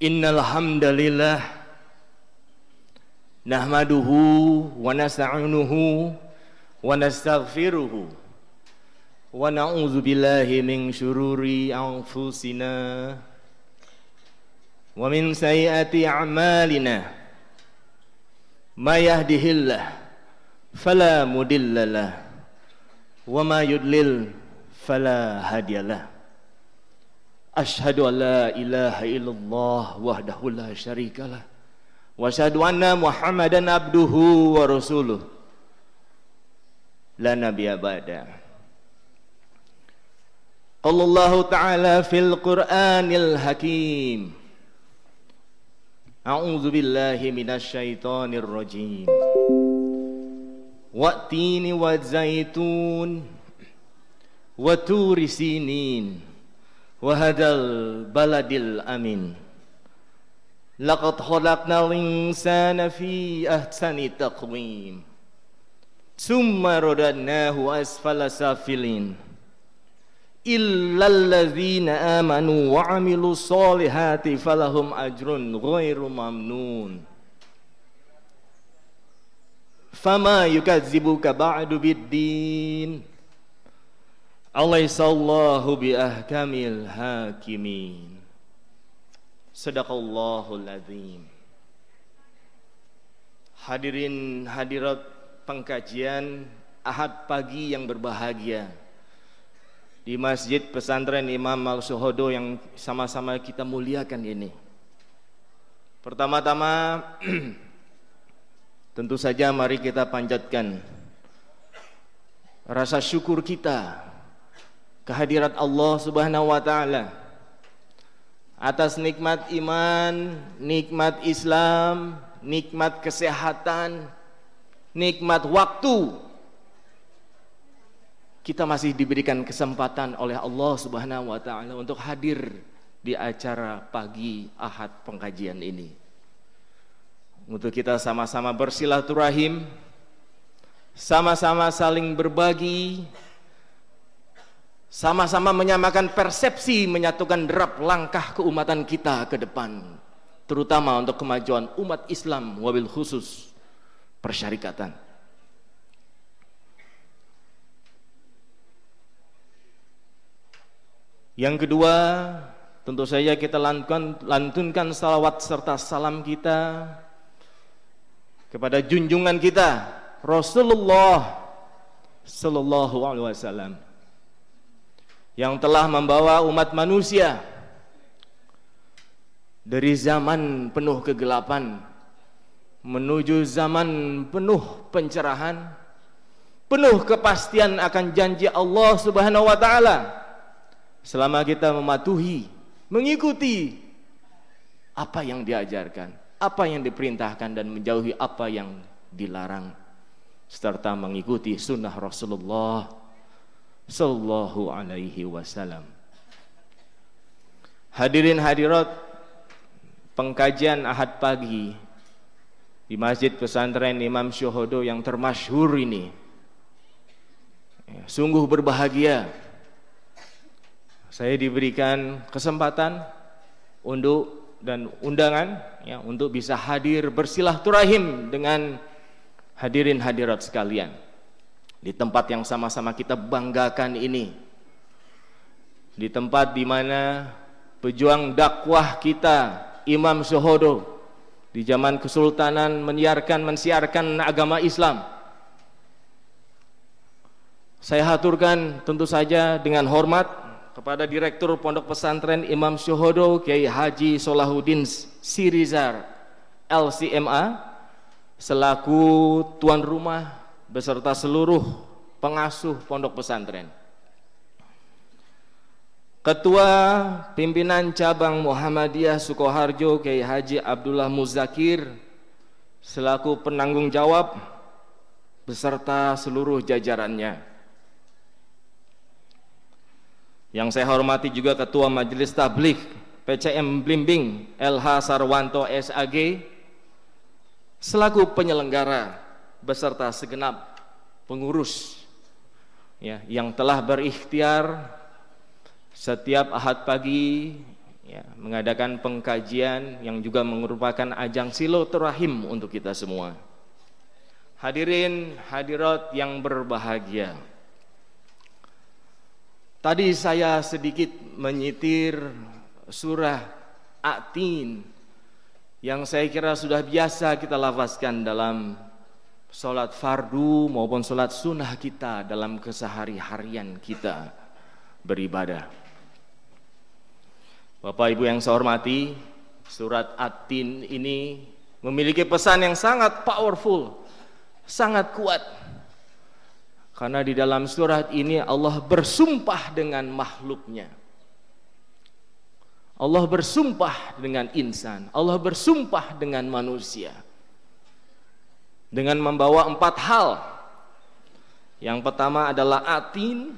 Innal hamdalillah nahmaduhu wa nasta'inuhu wa nastaghfiruhu wa na'udzu billahi min shururi anfusina wa min sayyiati a'malina. May yahdihillah fala mudilla wa ma yudlil fala hadiyalah أشهد أن لا إله إلا الله وحده لا شريك له وأشهد أن محمدا عبده ورسوله. لا نبي بعده قال الله تعالى في القرآن الحكيم أعوذ بالله من الشيطان الرجيم. والتين والزيتون وتور سينين. Turi sinin wahadal baladil amin laqad khalaqnal insana fi ahsani taqwim summa radadnahu asfala safilin illal ladzina amanu wa amilus solihati falahum ajrun ghairu mamnun fama yukadzibuka ba'du biddin Alaihissallahu bi ahkamil hakimin. Sadaqallahul azim. Hadirin hadirat pengkajian Ahad pagi yang berbahagia di Masjid Pesantren Imam Al-Suhodo yang sama-sama kita muliakan ini. Pertama-tama tentu saja mari kita panjatkan rasa syukur kita kehadirat Allah Subhanahu wa taala atas nikmat iman, nikmat Islam, nikmat kesehatan, nikmat waktu. Kita masih diberikan kesempatan oleh Allah Subhanahu wa taala untuk hadir di acara pagi Ahad pengkajian ini. Untuk kita sama-sama bersilaturahim, sama-sama saling berbagi, sama-sama menyamakan persepsi menyatukan derap langkah keumatan kita ke depan terutama untuk kemajuan umat Islam wabil khusus persyarikatan. Yang kedua tentu saja kita lantunkan, lantunkan salawat serta salam kita kepada junjungan kita Rasulullah Sallallahu Alaihi Wasallam yang telah membawa umat manusia dari zaman penuh kegelapan menuju zaman penuh pencerahan, penuh kepastian akan janji Allah Subhanahu wa taala. Selama kita mematuhi, mengikuti apa yang diajarkan, apa yang diperintahkan dan menjauhi apa yang dilarang serta mengikuti sunnah Rasulullah sallallahu alaihi wasallam. Hadirin hadirat pengkajian Ahad pagi di Masjid Pesantren Imam Syuhodo yang termasyhur ini. Ya, sungguh berbahagia saya diberikan kesempatan untuk dan undangan ya untuk bisa hadir bersilaturahim dengan hadirin hadirat sekalian di tempat yang sama-sama kita banggakan ini. Di tempat di mana pejuang dakwah kita Imam Sohodo di zaman kesultanan menyiarkan mensiarkan agama Islam. Saya haturkan tentu saja dengan hormat kepada Direktur Pondok Pesantren Imam Syuhodo Kiai Haji Solahuddin Sirizar LCMA selaku tuan rumah beserta seluruh pengasuh pondok pesantren. Ketua Pimpinan Cabang Muhammadiyah Sukoharjo Kiai Haji Abdullah Muzakir selaku penanggung jawab beserta seluruh jajarannya. Yang saya hormati juga Ketua Majelis Tablik PCM Blimbing LH Sarwanto SAG selaku penyelenggara beserta segenap pengurus ya yang telah berikhtiar setiap ahad pagi ya, mengadakan pengkajian yang juga merupakan ajang silaturahim untuk kita semua. Hadirin hadirat yang berbahagia. Tadi saya sedikit menyitir surah Atin yang saya kira sudah biasa kita lafazkan dalam solat fardu maupun solat sunnah kita dalam kesehari-harian kita beribadah. Bapak Ibu yang saya hormati, surat At-Tin ini memiliki pesan yang sangat powerful, sangat kuat. Karena di dalam surat ini Allah bersumpah dengan makhluknya. Allah bersumpah dengan insan, Allah bersumpah dengan manusia. Dengan membawa empat hal. Yang pertama adalah atin,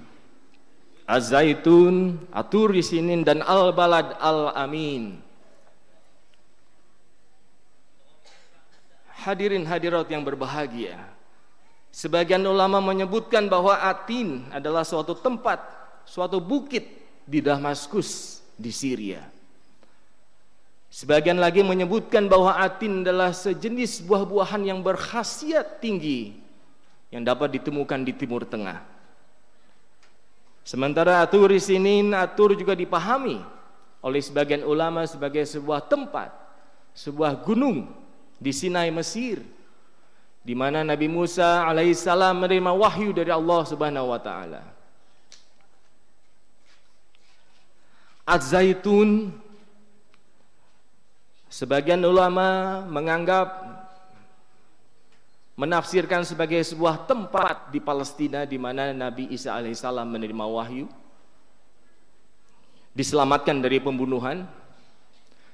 Az-Zaitun, Aturisinin dan Al-Balad Al-Amin. Hadirin hadirat yang berbahagia. Sebagian ulama menyebutkan bahwa Atin adalah suatu tempat, suatu bukit di Damaskus di Syria. Sebagian lagi menyebutkan bahwa Atin adalah sejenis buah-buahan yang berkhasiat tinggi yang dapat ditemukan di Timur Tengah. Sementara atur di sini atur juga dipahami oleh sebagian ulama sebagai sebuah tempat, sebuah gunung di Sinai Mesir di mana Nabi Musa alaihissalam menerima wahyu dari Allah Subhanahu wa taala. Az-Zaitun sebagian ulama menganggap menafsirkan sebagai sebuah tempat di Palestina di mana Nabi Isa alaihissalam menerima wahyu diselamatkan dari pembunuhan.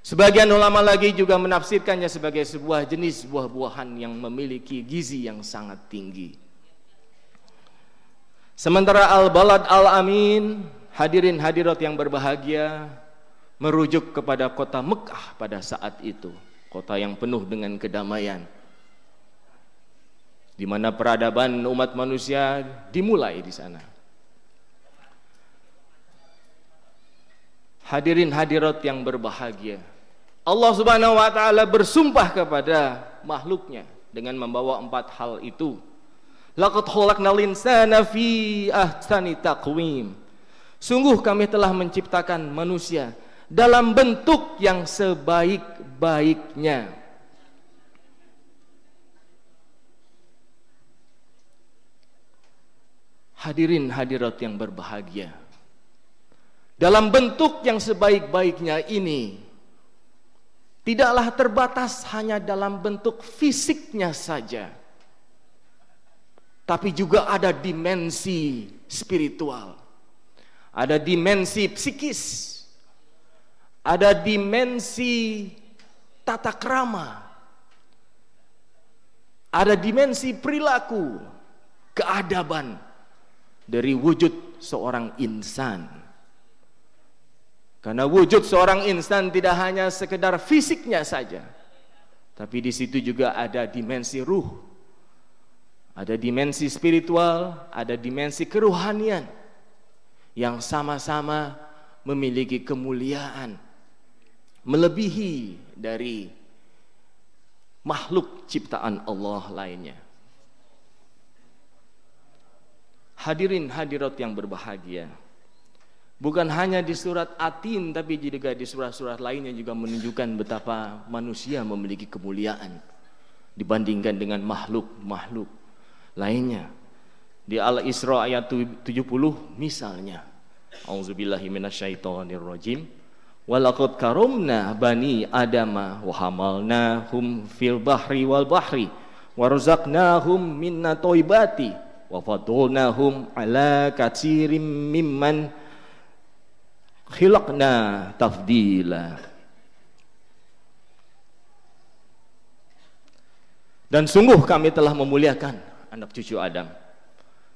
Sebagian ulama lagi juga menafsirkannya sebagai sebuah jenis buah-buahan yang memiliki gizi yang sangat tinggi. Sementara Al-Balad Al-Amin hadirin hadirat yang berbahagia merujuk kepada kota Mekah pada saat itu kota yang penuh dengan kedamaian di mana peradaban umat manusia dimulai di sana. Hadirin hadirat yang berbahagia. Allah Subhanahu wa taala bersumpah kepada makhluknya dengan membawa empat hal itu. Sungguh kami telah menciptakan manusia dalam bentuk yang sebaik-baiknya. Hadirin hadirat yang berbahagia. Dalam bentuk yang sebaik-baiknya ini tidaklah terbatas hanya dalam bentuk fisiknya saja. Tapi juga ada dimensi spiritual. Ada dimensi psikis. Ada dimensi tata krama. Ada dimensi perilaku, keadaban dari wujud seorang insan. Karena wujud seorang insan tidak hanya sekedar fisiknya saja, tapi di situ juga ada dimensi ruh, ada dimensi spiritual, ada dimensi keruhanian yang sama-sama memiliki kemuliaan melebihi dari makhluk ciptaan Allah lainnya. Hadirin hadirat yang berbahagia. Bukan hanya di surat Atin tapi juga di surat-surat lainnya juga menunjukkan betapa manusia memiliki kemuliaan dibandingkan dengan makhluk-makhluk lainnya. Di Al-Isra ayat 70 misalnya. Auzubillahi minasyaitonirrajim. Walaqad karomna bani adama wa hamalnahum fil bahri wal bahri warzaqnahum minna toibati wa fadulnahum ala katsirim mimman khilaqna tafdila. Dan sungguh kami telah memuliakan anak cucu Adam.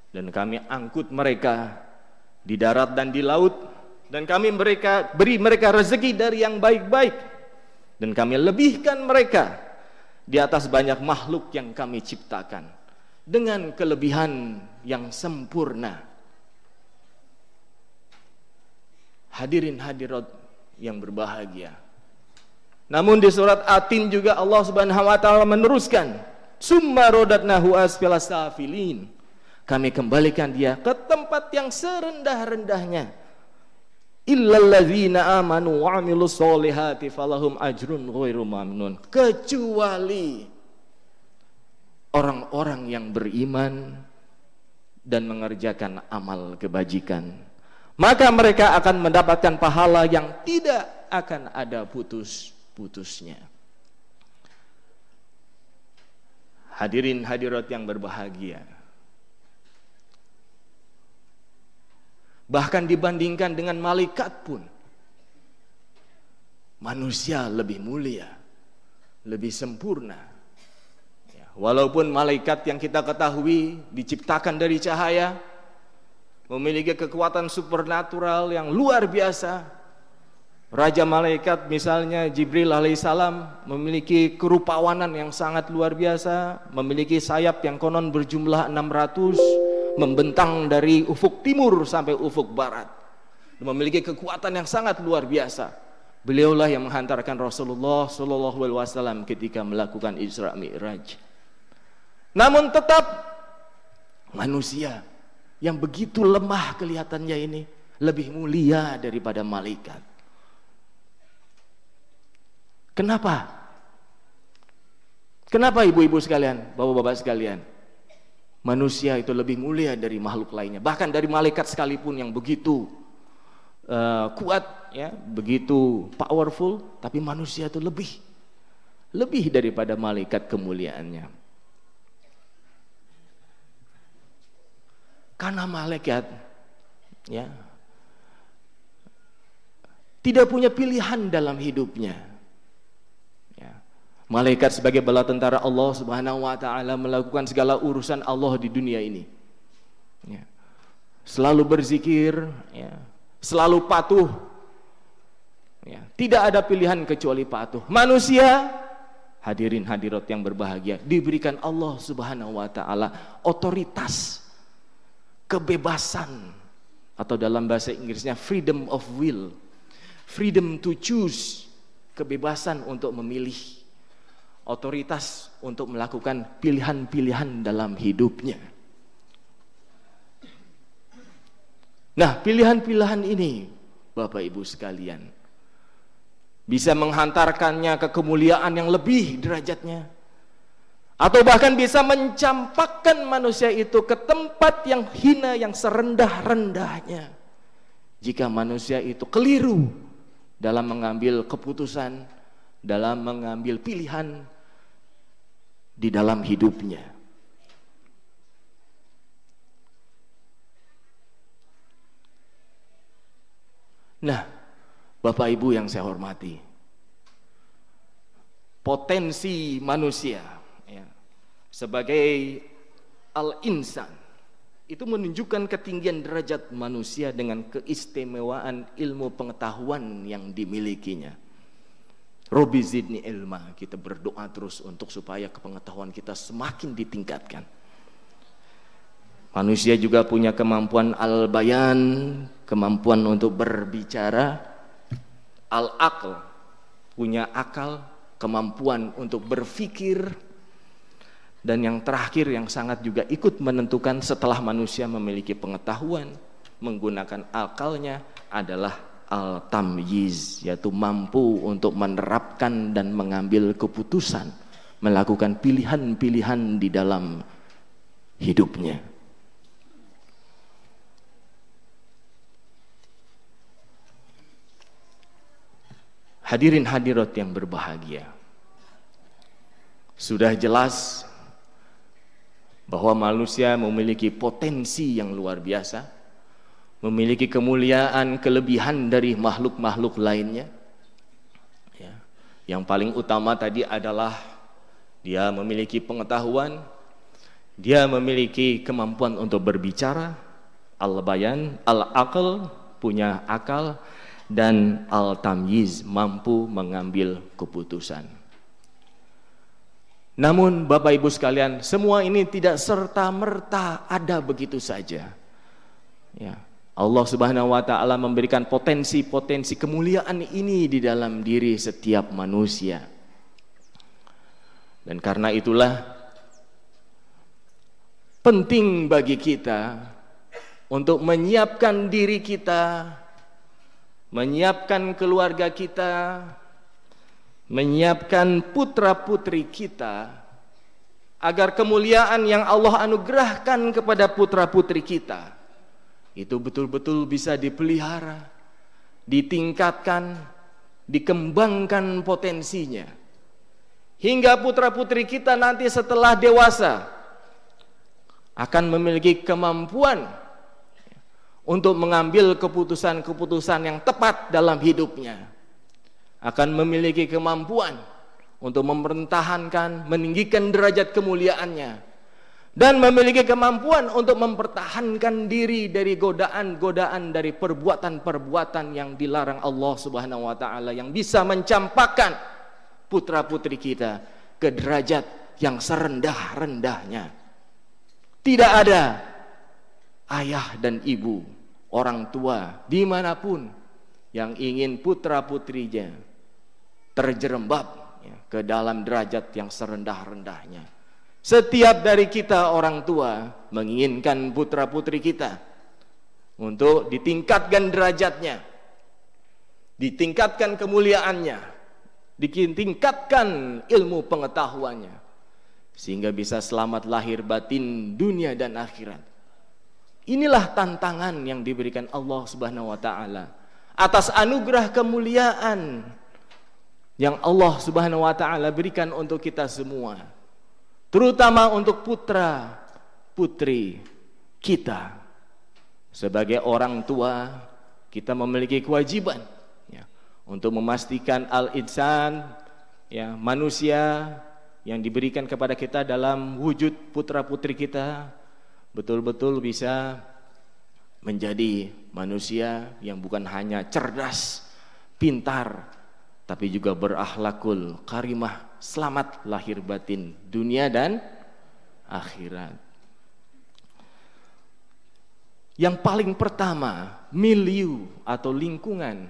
Dan kami angkut mereka di darat dan di laut dan kami mereka beri mereka rezeki dari yang baik-baik dan kami lebihkan mereka di atas banyak makhluk yang kami ciptakan dengan kelebihan yang sempurna. Hadirin hadirat yang berbahagia. Namun di surat Atin juga Allah Subhanahu wa taala meneruskan, "Summa rodatnahu asfala safilin." Kami kembalikan dia ke tempat yang serendah-rendahnya. Illalladzina amanu wa amilus falahum ajrun ghairu mamnun. Kecuali orang-orang yang beriman dan mengerjakan amal kebajikan. Maka mereka akan mendapatkan pahala yang tidak akan ada putus-putusnya. Hadirin hadirat yang berbahagia. Bahkan dibandingkan dengan malaikat pun. Manusia lebih mulia, lebih sempurna. Walaupun malaikat yang kita ketahui diciptakan dari cahaya, memiliki kekuatan supernatural yang luar biasa. Raja malaikat misalnya Jibril alaihissalam memiliki kerupawanan yang sangat luar biasa, memiliki sayap yang konon berjumlah 600, membentang dari ufuk timur sampai ufuk barat. Memiliki kekuatan yang sangat luar biasa. Beliaulah yang menghantarkan Rasulullah Shallallahu Alaihi Wasallam ketika melakukan Isra Mi'raj. Namun tetap manusia yang begitu lemah kelihatannya ini lebih mulia daripada malaikat. Kenapa? Kenapa ibu-ibu sekalian, bapak-bapak sekalian? Manusia itu lebih mulia dari makhluk lainnya, bahkan dari malaikat sekalipun yang begitu uh, kuat, ya, begitu powerful, tapi manusia itu lebih, lebih daripada malaikat kemuliaannya. Karena malaikat ya tidak punya pilihan dalam hidupnya. Malaikat sebagai bala tentara Allah Subhanahu wa taala melakukan segala urusan Allah di dunia ini. Ya. Selalu berzikir, ya. selalu patuh. Ya. Tidak ada pilihan kecuali patuh. Manusia hadirin hadirat yang berbahagia diberikan Allah Subhanahu wa taala otoritas kebebasan atau dalam bahasa Inggrisnya freedom of will, freedom to choose, kebebasan untuk memilih, otoritas untuk melakukan pilihan-pilihan dalam hidupnya. Nah, pilihan-pilihan ini, Bapak Ibu sekalian, bisa menghantarkannya ke kemuliaan yang lebih derajatnya atau bahkan bisa mencampakkan manusia itu ke tempat yang hina yang serendah-rendahnya jika manusia itu keliru dalam mengambil keputusan dalam mengambil pilihan di dalam hidupnya Nah, Bapak Ibu yang saya hormati, potensi manusia sebagai al-insan itu menunjukkan ketinggian derajat manusia dengan keistimewaan ilmu pengetahuan yang dimilikinya. Robi zidni ilma, kita berdoa terus untuk supaya kepengetahuan kita semakin ditingkatkan. Manusia juga punya kemampuan al-bayan, kemampuan untuk berbicara, al-aql, punya akal, kemampuan untuk berpikir, dan yang terakhir yang sangat juga ikut menentukan setelah manusia memiliki pengetahuan menggunakan akalnya adalah al-tamyiz yaitu mampu untuk menerapkan dan mengambil keputusan melakukan pilihan-pilihan di dalam hidupnya. Hadirin hadirat yang berbahagia Sudah jelas bahwa manusia memiliki potensi yang luar biasa, memiliki kemuliaan, kelebihan dari makhluk-makhluk lainnya. Ya. Yang paling utama tadi adalah dia memiliki pengetahuan, dia memiliki kemampuan untuk berbicara, al-bayan, al-aql, punya akal, dan al-tamyiz, mampu mengambil keputusan. Namun Bapak Ibu sekalian, semua ini tidak serta merta ada begitu saja. Ya. Allah Subhanahu wa taala memberikan potensi-potensi kemuliaan ini di dalam diri setiap manusia. Dan karena itulah penting bagi kita untuk menyiapkan diri kita, menyiapkan keluarga kita, menyiapkan putra-putri kita agar kemuliaan yang Allah anugerahkan kepada putra-putri kita itu betul-betul bisa dipelihara, ditingkatkan, dikembangkan potensinya. Hingga putra-putri kita nanti setelah dewasa akan memiliki kemampuan untuk mengambil keputusan-keputusan yang tepat dalam hidupnya. Akan memiliki kemampuan untuk mempertahankan, meninggikan derajat kemuliaannya dan memiliki kemampuan untuk mempertahankan diri dari godaan-godaan dari perbuatan-perbuatan yang dilarang Allah Subhanahu wa taala yang bisa mencampakkan putra-putri kita ke derajat yang serendah-rendahnya. Tidak ada ayah dan ibu, orang tua di mana pun yang ingin putra-putrinya terjerembab ya, ke dalam derajat yang serendah-rendahnya. Setiap dari kita orang tua menginginkan putra putri kita untuk ditingkatkan derajatnya, ditingkatkan kemuliaannya, ditingkatkan ilmu pengetahuannya, sehingga bisa selamat lahir batin dunia dan akhirat. Inilah tantangan yang diberikan Allah Subhanahu wa taala atas anugerah kemuliaan yang Allah Subhanahu wa taala berikan untuk kita semua terutama untuk putra putri kita. Sebagai orang tua kita memiliki kewajiban ya, untuk memastikan al-insan ya manusia yang diberikan kepada kita dalam wujud putra putri kita betul-betul bisa menjadi manusia yang bukan hanya cerdas, pintar, tapi juga berakhlakul karimah, selamat lahir batin dunia dan akhirat. Yang paling pertama, milieu atau lingkungan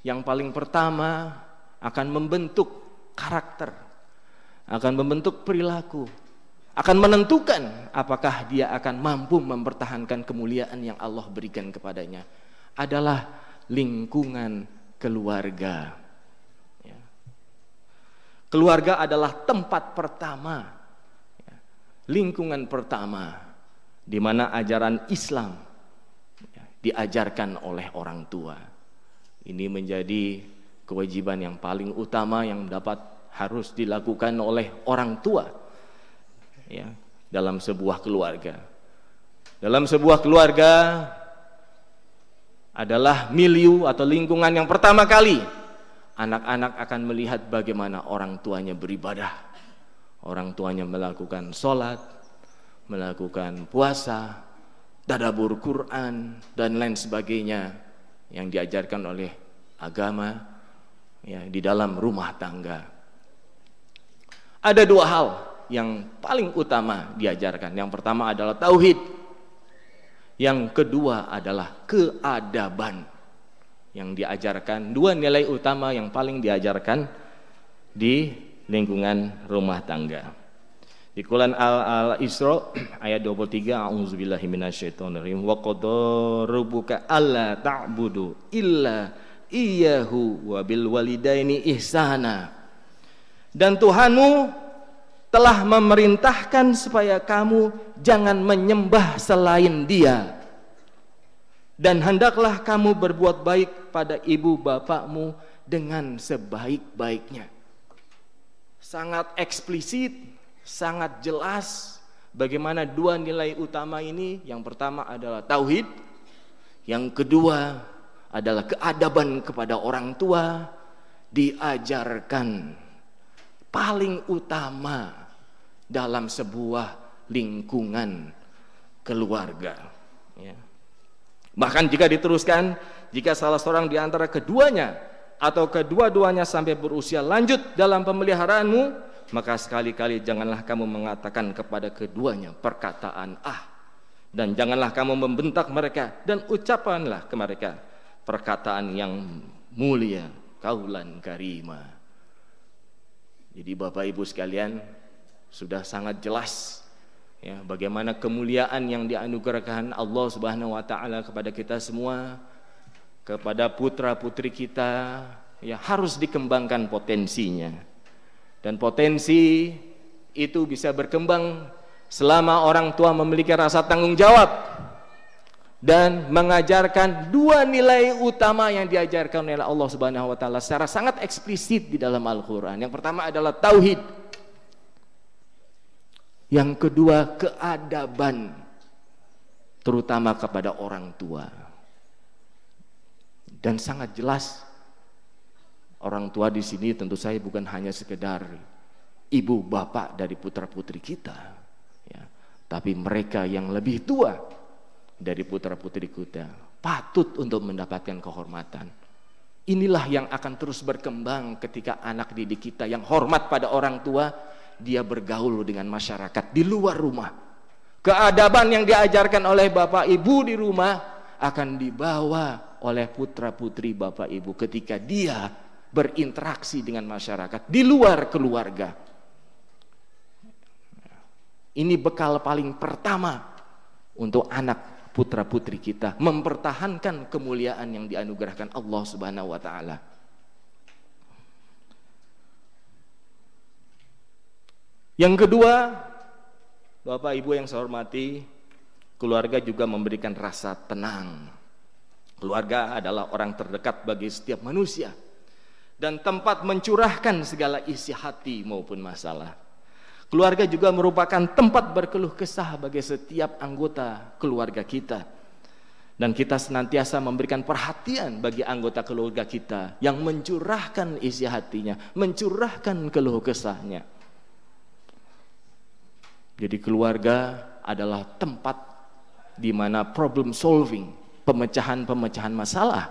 yang paling pertama akan membentuk karakter, akan membentuk perilaku, akan menentukan apakah dia akan mampu mempertahankan kemuliaan yang Allah berikan kepadanya adalah lingkungan keluarga. Keluarga adalah tempat pertama, ya, lingkungan pertama di mana ajaran Islam ya, diajarkan oleh orang tua. Ini menjadi kewajiban yang paling utama yang dapat harus dilakukan oleh orang tua ya, dalam sebuah keluarga. Dalam sebuah keluarga adalah milieu atau lingkungan yang pertama kali anak-anak akan melihat bagaimana orang tuanya beribadah. Orang tuanya melakukan sholat, melakukan puasa, tadabur Quran, dan lain sebagainya yang diajarkan oleh agama ya, di dalam rumah tangga. Ada dua hal yang paling utama diajarkan. Yang pertama adalah tauhid. Yang kedua adalah keadaban yang diajarkan, dua nilai utama yang paling diajarkan di lingkungan rumah tangga. Di Quran Al-Isra ayat 23 A'udzubillahi minasyaitonirrajim wa qadara rabbuka alla ta'budu illa iyyahu wa bil walidaini ihsana. Dan Tuhanmu telah memerintahkan supaya kamu jangan menyembah selain Dia dan hendaklah kamu berbuat baik pada ibu bapakmu dengan sebaik-baiknya. Sangat eksplisit, sangat jelas bagaimana dua nilai utama ini. Yang pertama adalah tauhid, yang kedua adalah keadaban kepada orang tua diajarkan paling utama dalam sebuah lingkungan keluarga. Ya. Bahkan jika diteruskan, jika salah seorang di antara keduanya atau kedua-duanya sampai berusia lanjut dalam pemeliharaanmu, maka sekali-kali janganlah kamu mengatakan kepada keduanya perkataan ah dan janganlah kamu membentak mereka dan ucapanlah ke mereka perkataan yang mulia kaulan karima. Jadi Bapak Ibu sekalian sudah sangat jelas ya bagaimana kemuliaan yang dianugerahkan Allah Subhanahu wa taala kepada kita semua kepada putra-putri kita ya harus dikembangkan potensinya dan potensi itu bisa berkembang selama orang tua memiliki rasa tanggung jawab dan mengajarkan dua nilai utama yang diajarkan oleh Allah Subhanahu wa taala secara sangat eksplisit di dalam Al-Qur'an. Yang pertama adalah tauhid. Yang kedua keadaban terutama kepada orang tua. Dan sangat jelas orang tua di sini tentu saya bukan hanya sekedar ibu bapak dari putra-putri kita tapi mereka yang lebih tua dari putra-putri kita patut untuk mendapatkan kehormatan. Inilah yang akan terus berkembang ketika anak didik kita yang hormat pada orang tua, dia bergaul dengan masyarakat di luar rumah. Keadaban yang diajarkan oleh bapak ibu di rumah akan dibawa oleh putra-putri bapak ibu ketika dia berinteraksi dengan masyarakat di luar keluarga. Ini bekal paling pertama untuk anak putra putri kita mempertahankan kemuliaan yang dianugerahkan Allah Subhanahu wa taala. Yang kedua, Bapak Ibu yang saya hormati, keluarga juga memberikan rasa tenang. Keluarga adalah orang terdekat bagi setiap manusia dan tempat mencurahkan segala isi hati maupun masalah. Keluarga juga merupakan tempat berkeluh kesah bagi setiap anggota keluarga kita. Dan kita senantiasa memberikan perhatian bagi anggota keluarga kita yang mencurahkan isi hatinya, mencurahkan keluh kesahnya. Jadi keluarga adalah tempat di mana problem solving, pemecahan-pemecahan masalah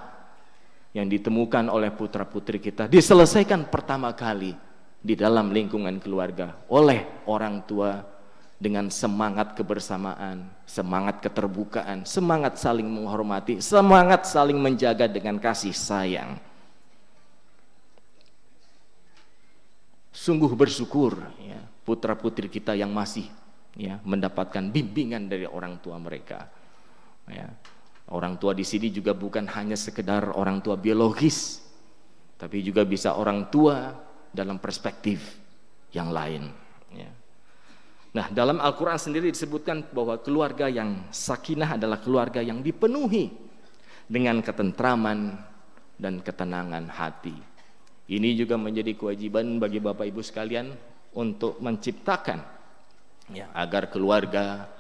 yang ditemukan oleh putra-putri kita diselesaikan pertama kali di dalam lingkungan keluarga oleh orang tua dengan semangat kebersamaan, semangat keterbukaan, semangat saling menghormati, semangat saling menjaga dengan kasih sayang. Sungguh bersyukur ya, putra putri kita yang masih ya, mendapatkan bimbingan dari orang tua mereka. Ya. Orang tua di sini juga bukan hanya sekedar orang tua biologis, tapi juga bisa orang tua dalam perspektif yang lain. Ya. Nah, dalam Al-Quran sendiri disebutkan bahwa keluarga yang sakinah adalah keluarga yang dipenuhi dengan ketentraman dan ketenangan hati. Ini juga menjadi kewajiban bagi Bapak Ibu sekalian untuk menciptakan. Ya, agar keluarga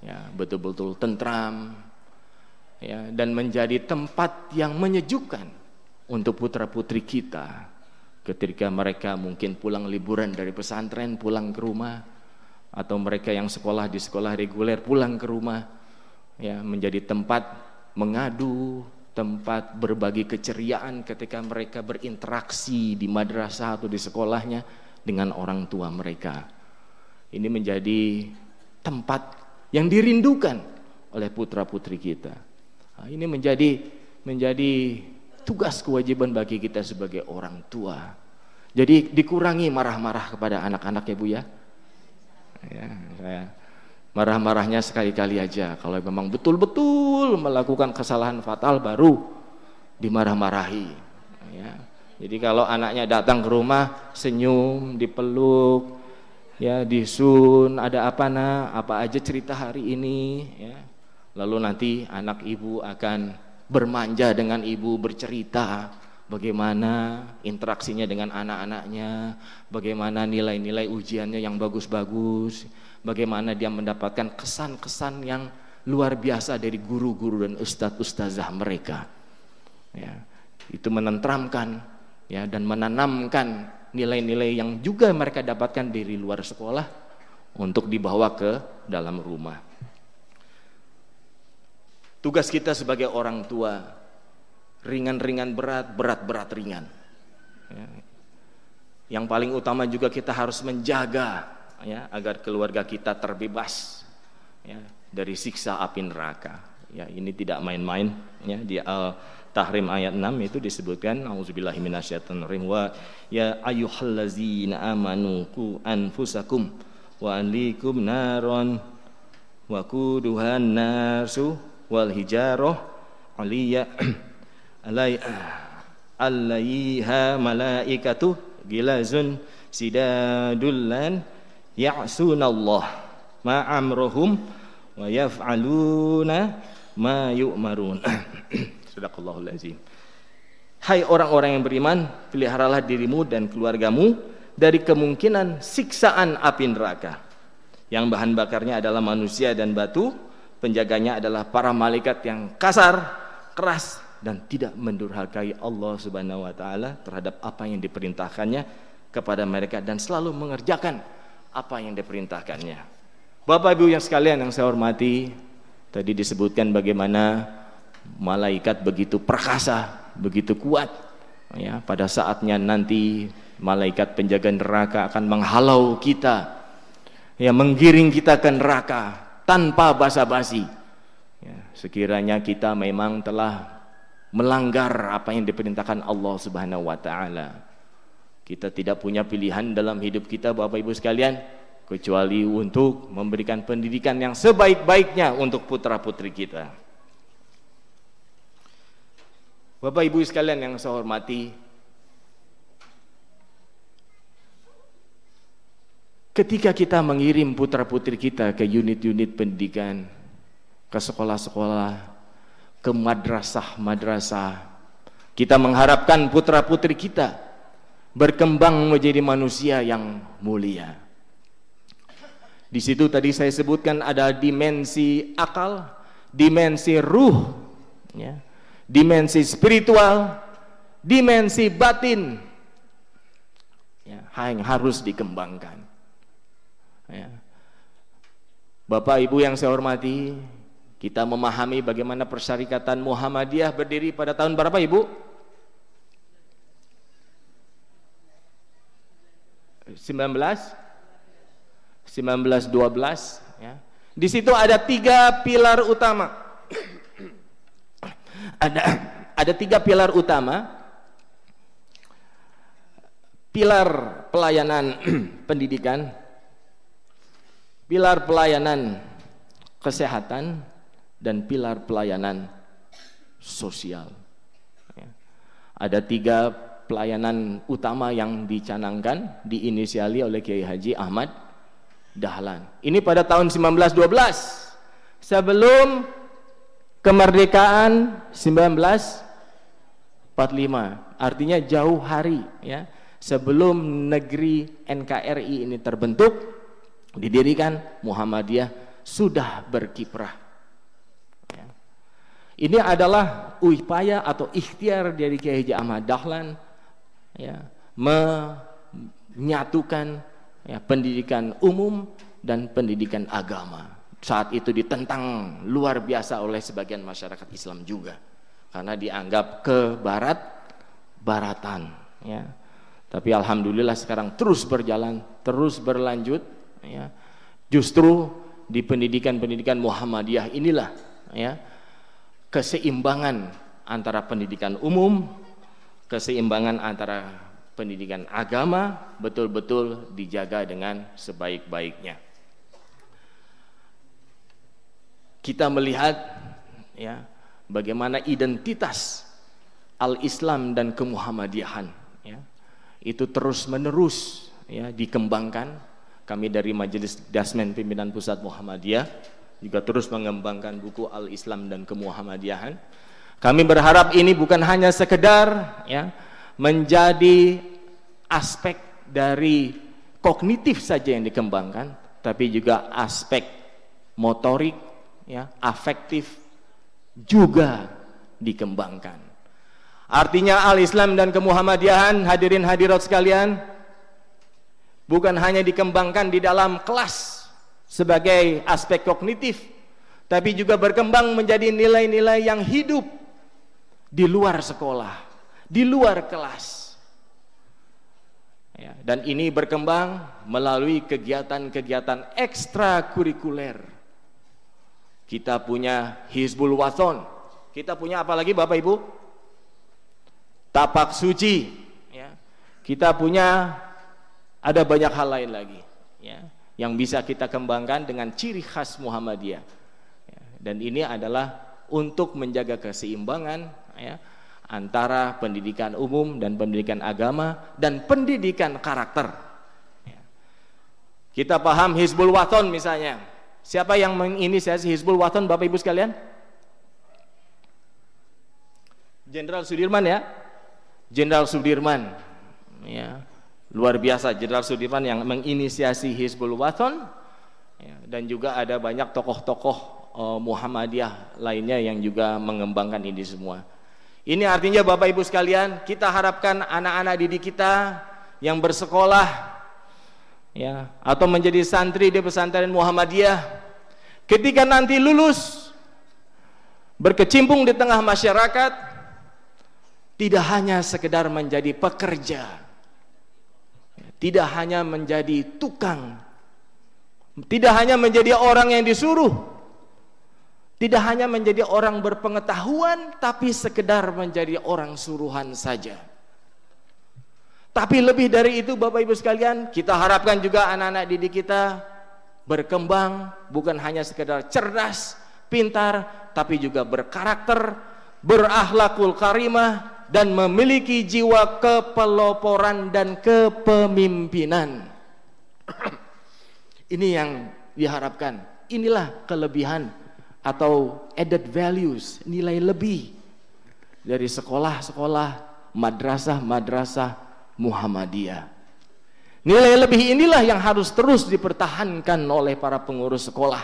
ya, betul-betul tentram ya, dan menjadi tempat yang menyejukkan untuk putra-putri kita. Ketika mereka mungkin pulang liburan dari pesantren pulang ke rumah atau mereka yang sekolah di sekolah reguler pulang ke rumah ya menjadi tempat mengadu tempat berbagi keceriaan ketika mereka berinteraksi di madrasah atau di sekolahnya dengan orang tua mereka ini menjadi tempat yang dirindukan oleh putra putri kita nah, ini menjadi menjadi tugas kewajiban bagi kita sebagai orang tua. Jadi dikurangi marah-marah kepada anak-anak ya Bu ya. Ya, saya marah-marahnya sekali-kali aja. Kalau memang betul-betul melakukan kesalahan fatal baru dimarah-marahi. Ya. Jadi kalau anaknya datang ke rumah senyum, dipeluk, ya disun, ada apa nak, apa aja cerita hari ini, ya. Lalu nanti anak ibu akan bermanja dengan ibu, bercerita bagaimana interaksinya dengan anak-anaknya, bagaimana nilai-nilai ujiannya yang bagus-bagus, bagaimana dia mendapatkan kesan-kesan yang luar biasa dari guru-guru dan ustadz-ustazah mereka. Ya, itu menentramkan ya dan menanamkan nilai-nilai yang juga mereka dapatkan dari luar sekolah untuk dibawa ke dalam rumah. Tugas kita sebagai orang tua ringan-ringan berat, berat-berat ringan. Ya. Yang paling utama juga kita harus menjaga ya agar keluarga kita terbebas ya, dari siksa api neraka. Ya, ini tidak main-main ya di Al Tahrim ayat 6 itu disebutkan auzubillahi minasyaitonir wa ya ayyuhallazina amanu qu anfusakum wa anlikum naron wa kuduhan nasu wal hijarah aliyya alai alaiha malaikatu gilazun sidadullan ya'sunallah ma amruhum wa yaf'aluna ma yu'marun sadaqallahul azim hai orang-orang yang beriman peliharalah dirimu dan keluargamu dari kemungkinan siksaan api neraka yang bahan bakarnya adalah manusia dan batu penjaganya adalah para malaikat yang kasar keras dan tidak mendurhakai Allah Subhanahu wa taala terhadap apa yang diperintahkannya kepada mereka dan selalu mengerjakan apa yang diperintahkannya. Bapak Ibu yang sekalian yang saya hormati, tadi disebutkan bagaimana malaikat begitu perkasa, begitu kuat. Ya, pada saatnya nanti malaikat penjaga neraka akan menghalau kita, ya menggiring kita ke neraka tanpa basa-basi. Ya, sekiranya kita memang telah melanggar apa yang diperintahkan Allah Subhanahu wa taala kita tidak punya pilihan dalam hidup kita Bapak Ibu sekalian kecuali untuk memberikan pendidikan yang sebaik-baiknya untuk putra-putri kita. Bapak Ibu sekalian yang saya hormati, ketika kita mengirim putra-putri kita ke unit-unit pendidikan, ke sekolah-sekolah, ke madrasah-madrasah, kita mengharapkan putra-putri kita berkembang menjadi manusia yang mulia. Di situ tadi saya sebutkan ada dimensi akal, dimensi ruh, ya, dimensi spiritual, dimensi batin, ya, yang harus dikembangkan. Ya. Bapak Ibu yang saya hormati, kita memahami bagaimana persyarikatan Muhammadiyah berdiri pada tahun berapa Ibu? 19 1912 ya. Di situ ada tiga pilar utama. Ada ada tiga pilar utama. Pilar pelayanan pendidikan, pilar pelayanan kesehatan dan pilar pelayanan sosial. Ya. Ada tiga pelayanan utama yang dicanangkan diinisiali oleh Kiai Haji Ahmad Dahlan. Ini pada tahun 1912 sebelum kemerdekaan 1945. Artinya jauh hari ya. Sebelum negeri NKRI ini terbentuk didirikan Muhammadiyah sudah berkiprah. Ya. Ini adalah upaya atau ikhtiar dari Kiai Haji Ahmad Dahlan ya, menyatukan ya, pendidikan umum dan pendidikan agama. Saat itu ditentang luar biasa oleh sebagian masyarakat Islam juga karena dianggap ke barat baratan ya. Tapi alhamdulillah sekarang terus berjalan, terus berlanjut ya. Justru di pendidikan-pendidikan Muhammadiyah inilah ya keseimbangan antara pendidikan umum keseimbangan antara pendidikan agama betul-betul dijaga dengan sebaik-baiknya. Kita melihat ya bagaimana identitas al-Islam dan kemuhammadiyahan ya. Itu terus-menerus ya dikembangkan. Kami dari Majelis Dasmen Pimpinan Pusat Muhammadiyah juga terus mengembangkan buku Al-Islam dan Kemuhammadiyahan kami berharap ini bukan hanya sekedar ya menjadi aspek dari kognitif saja yang dikembangkan, tapi juga aspek motorik, ya, afektif juga dikembangkan. Artinya al-Islam dan kemuhammadiyahan hadirin hadirat sekalian bukan hanya dikembangkan di dalam kelas sebagai aspek kognitif, tapi juga berkembang menjadi nilai-nilai yang hidup di luar sekolah, di luar kelas. Ya, dan ini berkembang melalui kegiatan-kegiatan ekstrakurikuler. Kita punya Hizbul Wathon, kita punya apa lagi Bapak Ibu? Tapak suci, ya. Kita punya ada banyak hal lain lagi, ya, yang bisa kita kembangkan dengan ciri khas Muhammadiyah. Ya, dan ini adalah untuk menjaga keseimbangan, ya, antara pendidikan umum dan pendidikan agama dan pendidikan karakter. Ya. Kita paham Hizbul Wathon misalnya. Siapa yang menginisiasi Hizbul Wathon Bapak Ibu sekalian? Jenderal Sudirman ya. Jenderal Sudirman. Ya. Luar biasa Jenderal Sudirman yang menginisiasi Hizbul Wathon ya. dan juga ada banyak tokoh-tokoh uh, Muhammadiyah lainnya yang juga mengembangkan ini semua. Ini artinya Bapak Ibu sekalian, kita harapkan anak-anak didik kita yang bersekolah ya atau menjadi santri di pesantren Muhammadiyah ketika nanti lulus berkecimpung di tengah masyarakat tidak hanya sekedar menjadi pekerja, tidak hanya menjadi tukang, tidak hanya menjadi orang yang disuruh, tidak hanya menjadi orang berpengetahuan, tapi sekedar menjadi orang suruhan saja. Tapi lebih dari itu Bapak Ibu sekalian, kita harapkan juga anak-anak didik kita berkembang bukan hanya sekedar cerdas, pintar, tapi juga berkarakter, berakhlakul karimah, dan memiliki jiwa kepeloporan dan kepemimpinan. Ini yang diharapkan. Inilah kelebihan atau added values, nilai lebih dari sekolah-sekolah madrasah-madrasah Muhammadiyah. Nilai lebih inilah yang harus terus dipertahankan oleh para pengurus sekolah.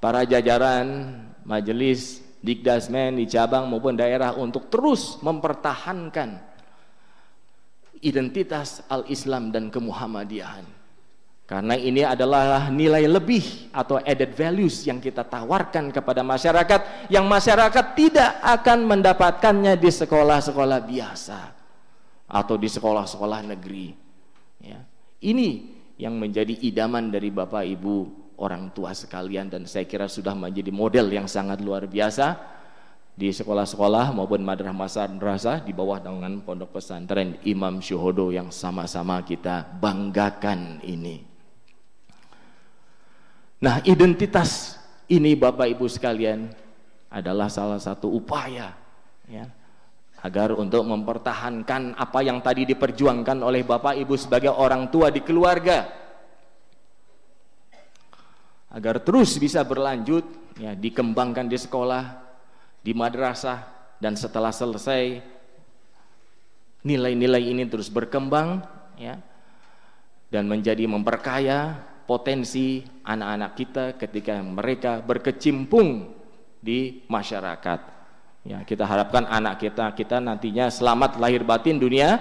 Para jajaran majelis Dikdasmen di cabang maupun daerah untuk terus mempertahankan identitas al-Islam dan kemuhammadiyahan. Karena ini adalah nilai lebih atau added values yang kita tawarkan kepada masyarakat yang masyarakat tidak akan mendapatkannya di sekolah-sekolah biasa atau di sekolah-sekolah negeri. Ya. Ini yang menjadi idaman dari Bapak Ibu orang tua sekalian dan saya kira sudah menjadi model yang sangat luar biasa di sekolah-sekolah maupun madrasah-madrasah di bawah naungan pondok pesantren Imam Syuhodo yang sama-sama kita banggakan ini. Nah, identitas ini Bapak Ibu sekalian adalah salah satu upaya ya agar untuk mempertahankan apa yang tadi diperjuangkan oleh Bapak Ibu sebagai orang tua di keluarga. Agar terus bisa berlanjut ya dikembangkan di sekolah, di madrasah dan setelah selesai nilai-nilai ini terus berkembang ya dan menjadi memperkaya potensi anak-anak kita ketika mereka berkecimpung di masyarakat. Ya, kita harapkan anak kita kita nantinya selamat lahir batin dunia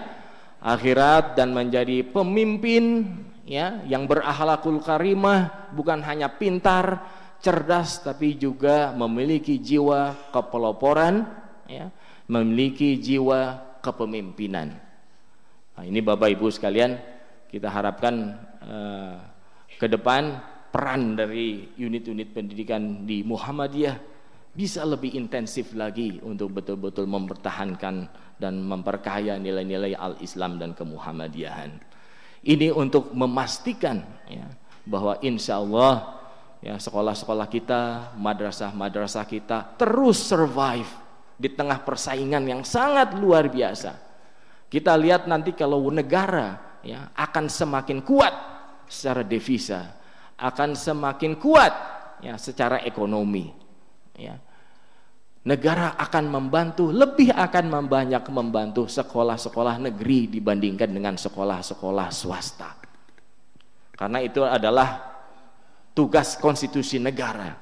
akhirat dan menjadi pemimpin ya yang berakhlakul karimah bukan hanya pintar cerdas tapi juga memiliki jiwa kepeloporan ya memiliki jiwa kepemimpinan nah, ini Bapak Ibu sekalian kita harapkan uh, ke depan peran dari unit-unit pendidikan di Muhammadiyah bisa lebih intensif lagi untuk betul-betul mempertahankan dan memperkaya nilai-nilai al-Islam dan kemuhammadiyahan. Ini untuk memastikan ya, bahwa insya Allah ya sekolah-sekolah kita, madrasah-madrasah kita terus survive di tengah persaingan yang sangat luar biasa. Kita lihat nanti kalau negara ya akan semakin kuat secara devisa, akan semakin kuat ya secara ekonomi. Ya. Negara akan membantu lebih akan membanyak membantu sekolah-sekolah negeri dibandingkan dengan sekolah-sekolah swasta. Karena itu adalah tugas konstitusi negara.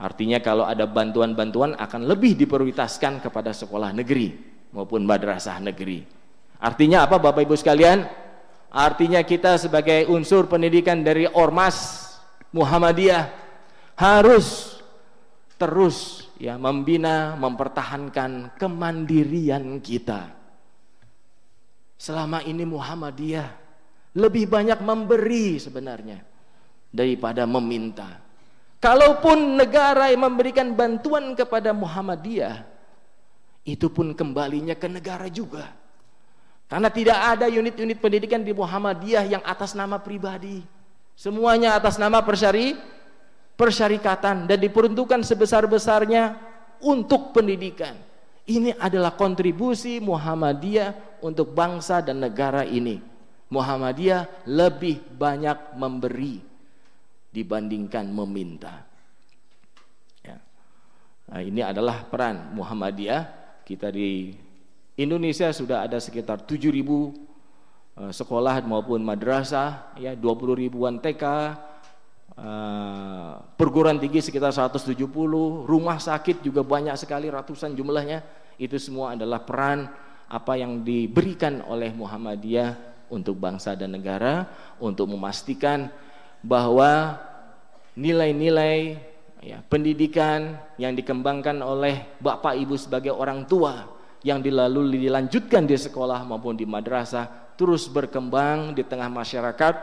Artinya kalau ada bantuan-bantuan akan lebih diprioritaskan kepada sekolah negeri maupun madrasah negeri. Artinya apa Bapak Ibu sekalian artinya kita sebagai unsur pendidikan dari Ormas Muhammadiyah harus terus ya membina, mempertahankan kemandirian kita. Selama ini Muhammadiyah lebih banyak memberi sebenarnya daripada meminta. Kalaupun negara yang memberikan bantuan kepada Muhammadiyah, itu pun kembalinya ke negara juga. Karena tidak ada unit-unit pendidikan di Muhammadiyah yang atas nama pribadi. Semuanya atas nama persyari, persyarikatan dan diperuntukkan sebesar-besarnya untuk pendidikan. Ini adalah kontribusi Muhammadiyah untuk bangsa dan negara ini. Muhammadiyah lebih banyak memberi dibandingkan meminta. Ya. Nah, ini adalah peran Muhammadiyah. Kita di Indonesia sudah ada sekitar 7.000 eh, sekolah maupun madrasah, ya 20 ribuan TK, eh, perguruan tinggi sekitar 170, rumah sakit juga banyak sekali ratusan jumlahnya. Itu semua adalah peran apa yang diberikan oleh Muhammadiyah untuk bangsa dan negara untuk memastikan bahwa nilai-nilai ya, pendidikan yang dikembangkan oleh bapak ibu sebagai orang tua yang dilalui dilanjutkan di sekolah maupun di madrasah terus berkembang di tengah masyarakat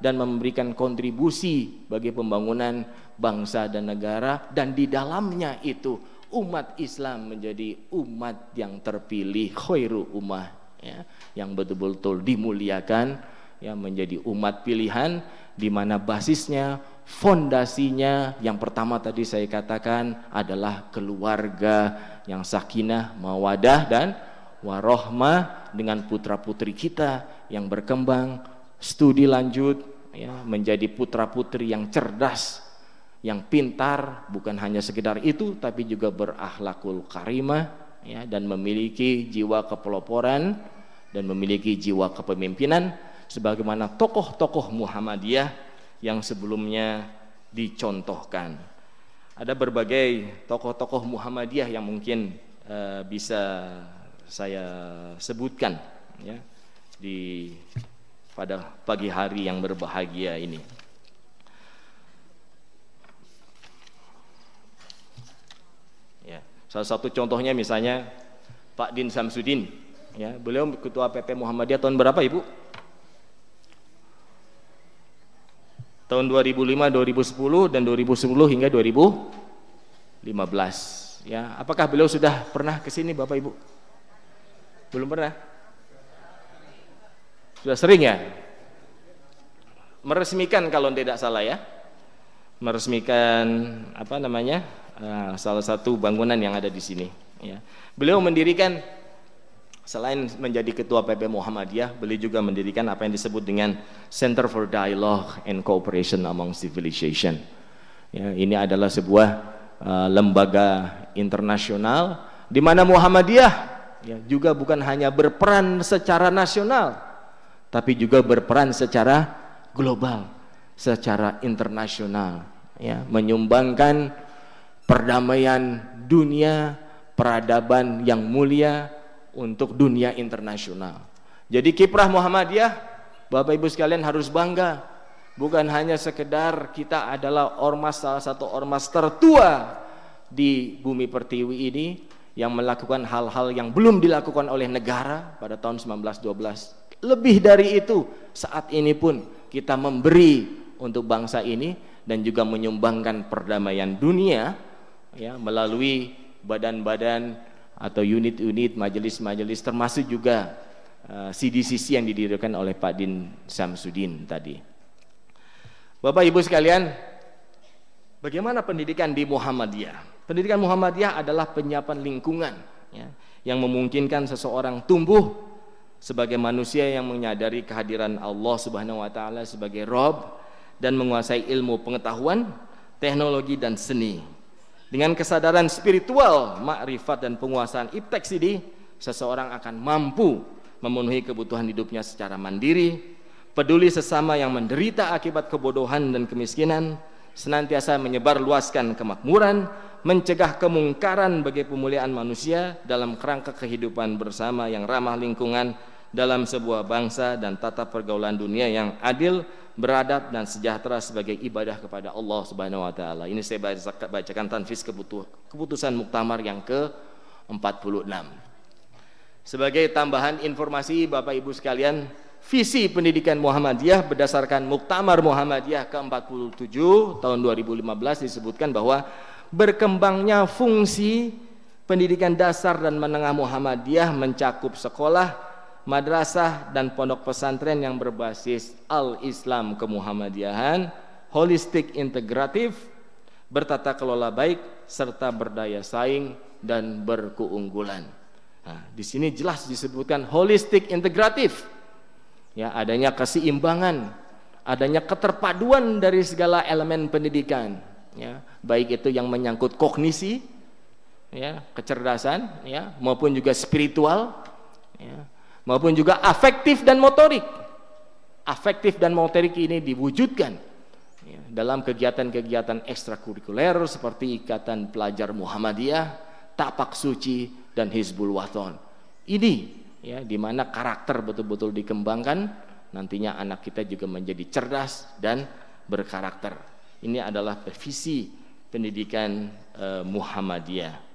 dan memberikan kontribusi bagi pembangunan bangsa dan negara. Dan di dalamnya itu umat Islam menjadi umat yang terpilih khairu ummah ya, yang betul-betul dimuliakan ya menjadi umat pilihan di mana basisnya, fondasinya yang pertama tadi saya katakan adalah keluarga yang sakinah, mawadah dan warohmah dengan putra-putri kita yang berkembang, studi lanjut ya menjadi putra-putri yang cerdas, yang pintar, bukan hanya sekedar itu tapi juga berakhlakul karimah ya dan memiliki jiwa kepeloporan dan memiliki jiwa kepemimpinan sebagaimana tokoh-tokoh Muhammadiyah yang sebelumnya dicontohkan. Ada berbagai tokoh-tokoh Muhammadiyah yang mungkin uh, bisa saya sebutkan ya di pada pagi hari yang berbahagia ini. Ya, salah satu contohnya misalnya Pak Din Samsudin, ya, beliau ketua PP Muhammadiyah tahun berapa Ibu? Tahun 2005, 2010 dan 2010 hingga 2015. Ya, apakah beliau sudah pernah ke sini Bapak Ibu? Belum pernah? Sudah sering ya? Meresmikan kalau tidak salah ya. Meresmikan apa namanya? Uh, salah satu bangunan yang ada di sini ya. Beliau mendirikan Selain menjadi ketua PP Muhammadiyah, beliau juga mendirikan apa yang disebut dengan Center for Dialogue and Cooperation Among Civilization. Ya, ini adalah sebuah uh, lembaga internasional di mana Muhammadiyah ya, juga bukan hanya berperan secara nasional, tapi juga berperan secara global, secara internasional, ya, menyumbangkan perdamaian dunia, peradaban yang mulia untuk dunia internasional. Jadi kiprah Muhammadiyah, Bapak Ibu sekalian harus bangga. Bukan hanya sekedar kita adalah ormas salah satu ormas tertua di bumi pertiwi ini yang melakukan hal-hal yang belum dilakukan oleh negara pada tahun 1912. Lebih dari itu, saat ini pun kita memberi untuk bangsa ini dan juga menyumbangkan perdamaian dunia ya melalui badan-badan atau unit-unit majelis-majelis termasuk juga CDCC yang didirikan oleh Pak Din Samsudin tadi. Bapak Ibu sekalian, bagaimana pendidikan di Muhammadiyah? Pendidikan Muhammadiyah adalah penyiapan lingkungan ya, yang memungkinkan seseorang tumbuh sebagai manusia yang menyadari kehadiran Allah Subhanahu wa taala sebagai Rob dan menguasai ilmu pengetahuan, teknologi dan seni dengan kesadaran spiritual, makrifat dan penguasaan iptek ini, seseorang akan mampu memenuhi kebutuhan hidupnya secara mandiri, peduli sesama yang menderita akibat kebodohan dan kemiskinan, senantiasa menyebar luaskan kemakmuran, mencegah kemungkaran bagi pemuliaan manusia dalam kerangka kehidupan bersama yang ramah lingkungan dalam sebuah bangsa dan tata pergaulan dunia yang adil, beradab dan sejahtera sebagai ibadah kepada Allah Subhanahu wa taala. Ini saya bacakan tanfis keputusan muktamar yang ke-46. Sebagai tambahan informasi Bapak Ibu sekalian, visi pendidikan Muhammadiyah berdasarkan Muktamar Muhammadiyah ke-47 tahun 2015 disebutkan bahwa berkembangnya fungsi pendidikan dasar dan menengah Muhammadiyah mencakup sekolah, madrasah dan pondok pesantren yang berbasis al-Islam kemuhammadiyahan, holistik integratif, bertata kelola baik serta berdaya saing dan berkeunggulan. Nah, di sini jelas disebutkan holistik integratif. Ya, adanya keseimbangan, adanya keterpaduan dari segala elemen pendidikan, ya, baik itu yang menyangkut kognisi, ya, kecerdasan, ya, maupun juga spiritual, ya, maupun juga afektif dan motorik. Afektif dan motorik ini diwujudkan ya, dalam kegiatan-kegiatan ekstrakurikuler seperti Ikatan Pelajar Muhammadiyah, tapak suci dan hizbul waton. Ini ya di mana karakter betul-betul dikembangkan, nantinya anak kita juga menjadi cerdas dan berkarakter. Ini adalah visi pendidikan eh, Muhammadiyah.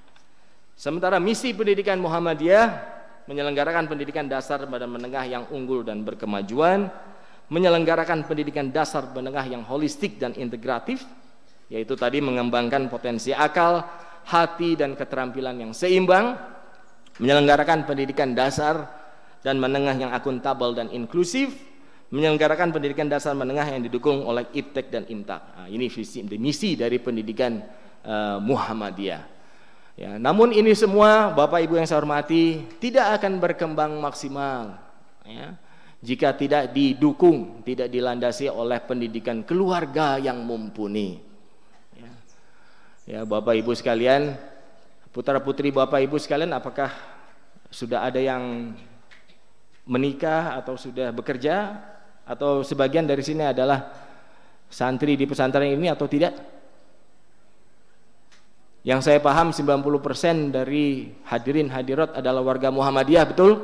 Sementara misi pendidikan Muhammadiyah menyelenggarakan pendidikan dasar pada menengah yang unggul dan berkemajuan, menyelenggarakan pendidikan dasar menengah yang holistik dan integratif, yaitu tadi mengembangkan potensi akal, hati dan keterampilan yang seimbang, menyelenggarakan pendidikan dasar dan menengah yang akuntabel dan inklusif, menyelenggarakan pendidikan dasar menengah yang didukung oleh IPTEK dan IMTAK. Nah, ini visi misi dari pendidikan uh, Muhammadiyah. Ya, namun ini semua Bapak Ibu yang saya hormati tidak akan berkembang maksimal ya, jika tidak didukung, tidak dilandasi oleh pendidikan keluarga yang mumpuni. Ya, Bapak Ibu sekalian, putra putri Bapak Ibu sekalian, apakah sudah ada yang menikah atau sudah bekerja atau sebagian dari sini adalah santri di pesantren ini atau tidak? Yang saya paham 90% dari hadirin hadirat adalah warga Muhammadiyah, betul?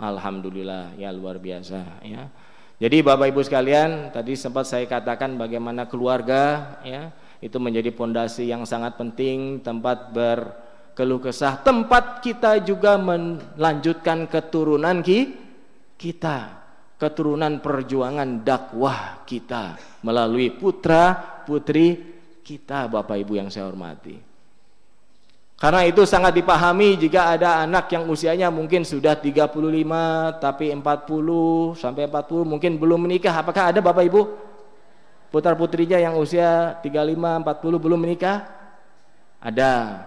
Alhamdulillah, ya luar biasa ya. Jadi Bapak Ibu sekalian, tadi sempat saya katakan bagaimana keluarga ya itu menjadi pondasi yang sangat penting tempat berkeluh kesah tempat kita juga melanjutkan keturunan ki kita keturunan perjuangan dakwah kita melalui putra putri kita Bapak Ibu yang saya hormati. Karena itu sangat dipahami jika ada anak yang usianya mungkin sudah 35 tapi 40 sampai 40 mungkin belum menikah. Apakah ada Bapak Ibu? Putar putrinya yang usia 35 40 belum menikah? Ada.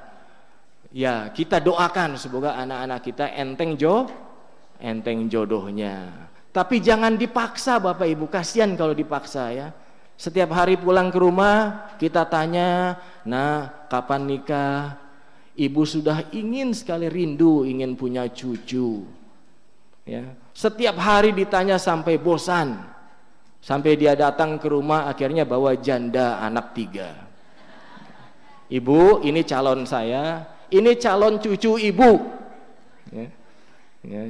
Ya kita doakan semoga anak-anak kita enteng jo enteng jodohnya. Tapi jangan dipaksa Bapak Ibu. Kasihan kalau dipaksa ya setiap hari pulang ke rumah kita tanya nah kapan nikah ibu sudah ingin sekali rindu ingin punya cucu ya setiap hari ditanya sampai bosan Sampai dia datang ke rumah akhirnya bawa janda anak tiga. Ibu, ini calon saya, ini calon cucu ibu. Ya. Ya.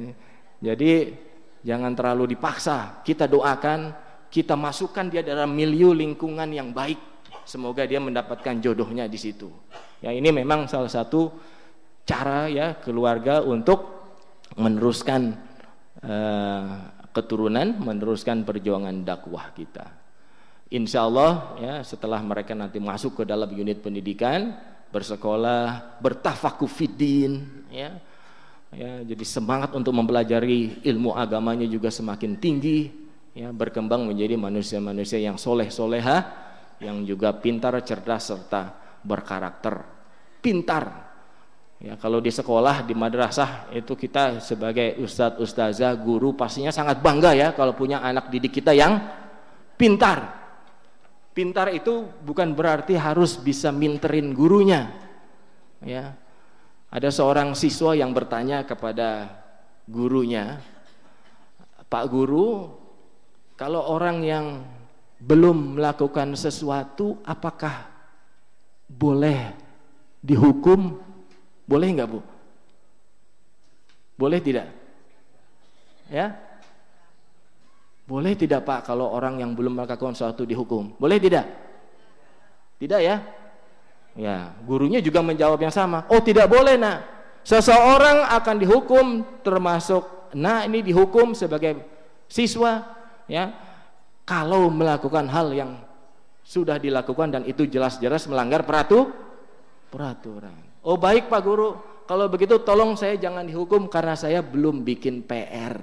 Jadi jangan terlalu dipaksa. Kita doakan, kita masukkan dia dalam milieu lingkungan yang baik. Semoga dia mendapatkan jodohnya di situ. Ya ini memang salah satu cara ya keluarga untuk meneruskan uh, keturunan meneruskan perjuangan dakwah kita. Insya Allah ya setelah mereka nanti masuk ke dalam unit pendidikan, bersekolah, bertafakufidin, ya, ya, jadi semangat untuk mempelajari ilmu agamanya juga semakin tinggi, ya, berkembang menjadi manusia-manusia yang soleh soleha, yang juga pintar, cerdas serta berkarakter, pintar Ya, kalau di sekolah, di madrasah itu kita sebagai ustadz, ustazah, guru pastinya sangat bangga ya kalau punya anak didik kita yang pintar. Pintar itu bukan berarti harus bisa minterin gurunya. Ya. Ada seorang siswa yang bertanya kepada gurunya, "Pak guru, kalau orang yang belum melakukan sesuatu apakah boleh dihukum boleh nggak bu? Boleh tidak? Ya? Boleh tidak pak kalau orang yang belum melakukan sesuatu dihukum? Boleh tidak? Tidak ya? Ya, gurunya juga menjawab yang sama. Oh tidak boleh nak. Seseorang akan dihukum termasuk nah ini dihukum sebagai Siswa ya kalau melakukan hal yang sudah dilakukan dan itu jelas-jelas melanggar peratu peraturan. Oh baik Pak Guru, kalau begitu tolong saya jangan dihukum karena saya belum bikin PR.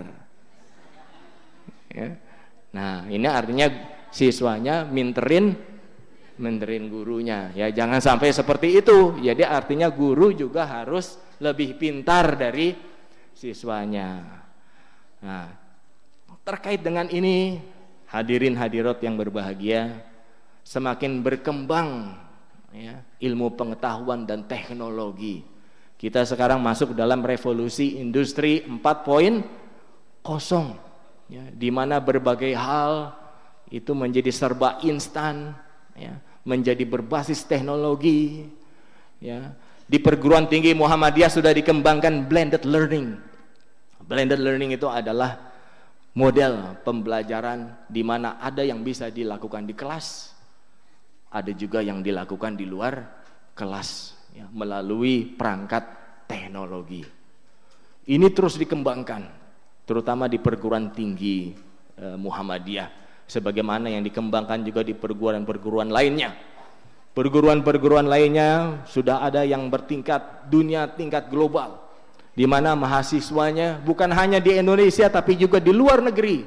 Ya. Nah ini artinya siswanya minterin minterin gurunya ya jangan sampai seperti itu jadi artinya guru juga harus lebih pintar dari siswanya nah terkait dengan ini hadirin hadirat yang berbahagia semakin berkembang ya, ilmu pengetahuan dan teknologi. Kita sekarang masuk dalam revolusi industri 4.0 ya, di mana berbagai hal itu menjadi serba instan ya, menjadi berbasis teknologi ya. Di perguruan tinggi Muhammadiyah sudah dikembangkan blended learning. Blended learning itu adalah model pembelajaran di mana ada yang bisa dilakukan di kelas ada juga yang dilakukan di luar kelas ya, melalui perangkat teknologi. Ini terus dikembangkan terutama di perguruan tinggi eh, Muhammadiyah. Sebagaimana yang dikembangkan juga di perguruan-perguruan lainnya. Perguruan-perguruan lainnya sudah ada yang bertingkat dunia tingkat global di mana mahasiswanya bukan hanya di Indonesia tapi juga di luar negeri.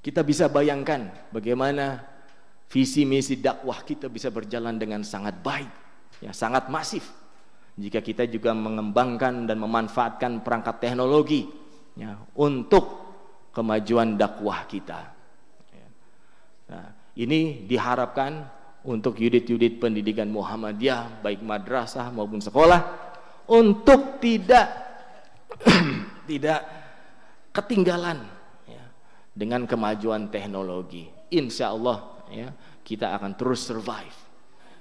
Kita bisa bayangkan bagaimana visi misi dakwah kita bisa berjalan dengan sangat baik, ya sangat masif. Jika kita juga mengembangkan dan memanfaatkan perangkat teknologi ya untuk kemajuan dakwah kita. Ya. Nah, ini diharapkan untuk unit-unit pendidikan Muhammadiyah baik madrasah maupun sekolah untuk tidak tidak ketinggalan ya, dengan kemajuan teknologi. Insya Allah ya, kita akan terus survive.